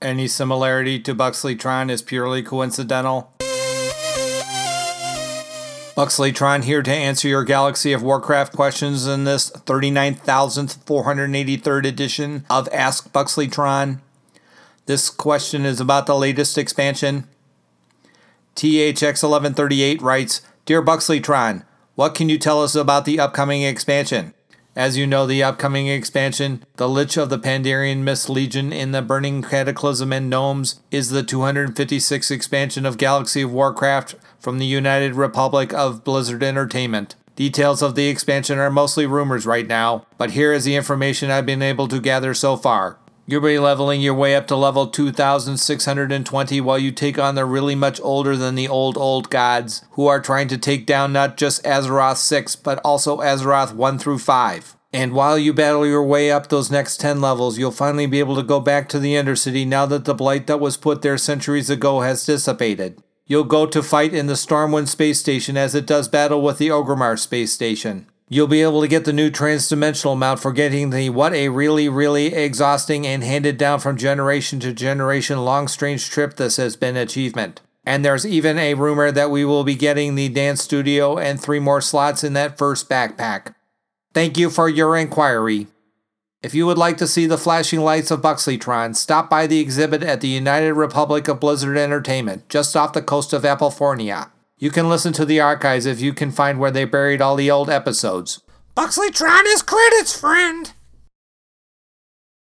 Any similarity to Buxleytron is purely coincidental. Buxleytron here to answer your Galaxy of Warcraft questions in this 39,483rd edition of Ask Buxleytron. This question is about the latest expansion. THX1138 writes Dear Buxleytron, what can you tell us about the upcoming expansion? As you know, the upcoming expansion, The Lich of the Pandarian Mist Legion in the Burning Cataclysm and Gnomes, is the 256th expansion of Galaxy of Warcraft from the United Republic of Blizzard Entertainment. Details of the expansion are mostly rumors right now, but here is the information I've been able to gather so far. You'll be leveling your way up to level 2620 while you take on the really much older than the old old gods, who are trying to take down not just Azeroth 6, but also Azeroth 1 through 5. And while you battle your way up those next 10 levels, you'll finally be able to go back to the Undercity now that the blight that was put there centuries ago has dissipated. You'll go to fight in the Stormwind space station as it does battle with the Orgrimmar space station. You'll be able to get the new transdimensional mount for getting the what a really, really exhausting and handed down from generation to generation long strange trip this has been achievement. And there's even a rumor that we will be getting the dance studio and three more slots in that first backpack. Thank you for your inquiry. If you would like to see the flashing lights of Buxleytron, stop by the exhibit at the United Republic of Blizzard Entertainment, just off the coast of Applefornia. You can listen to the archives if you can find where they buried all the old episodes. Buxleytron is credits, friend.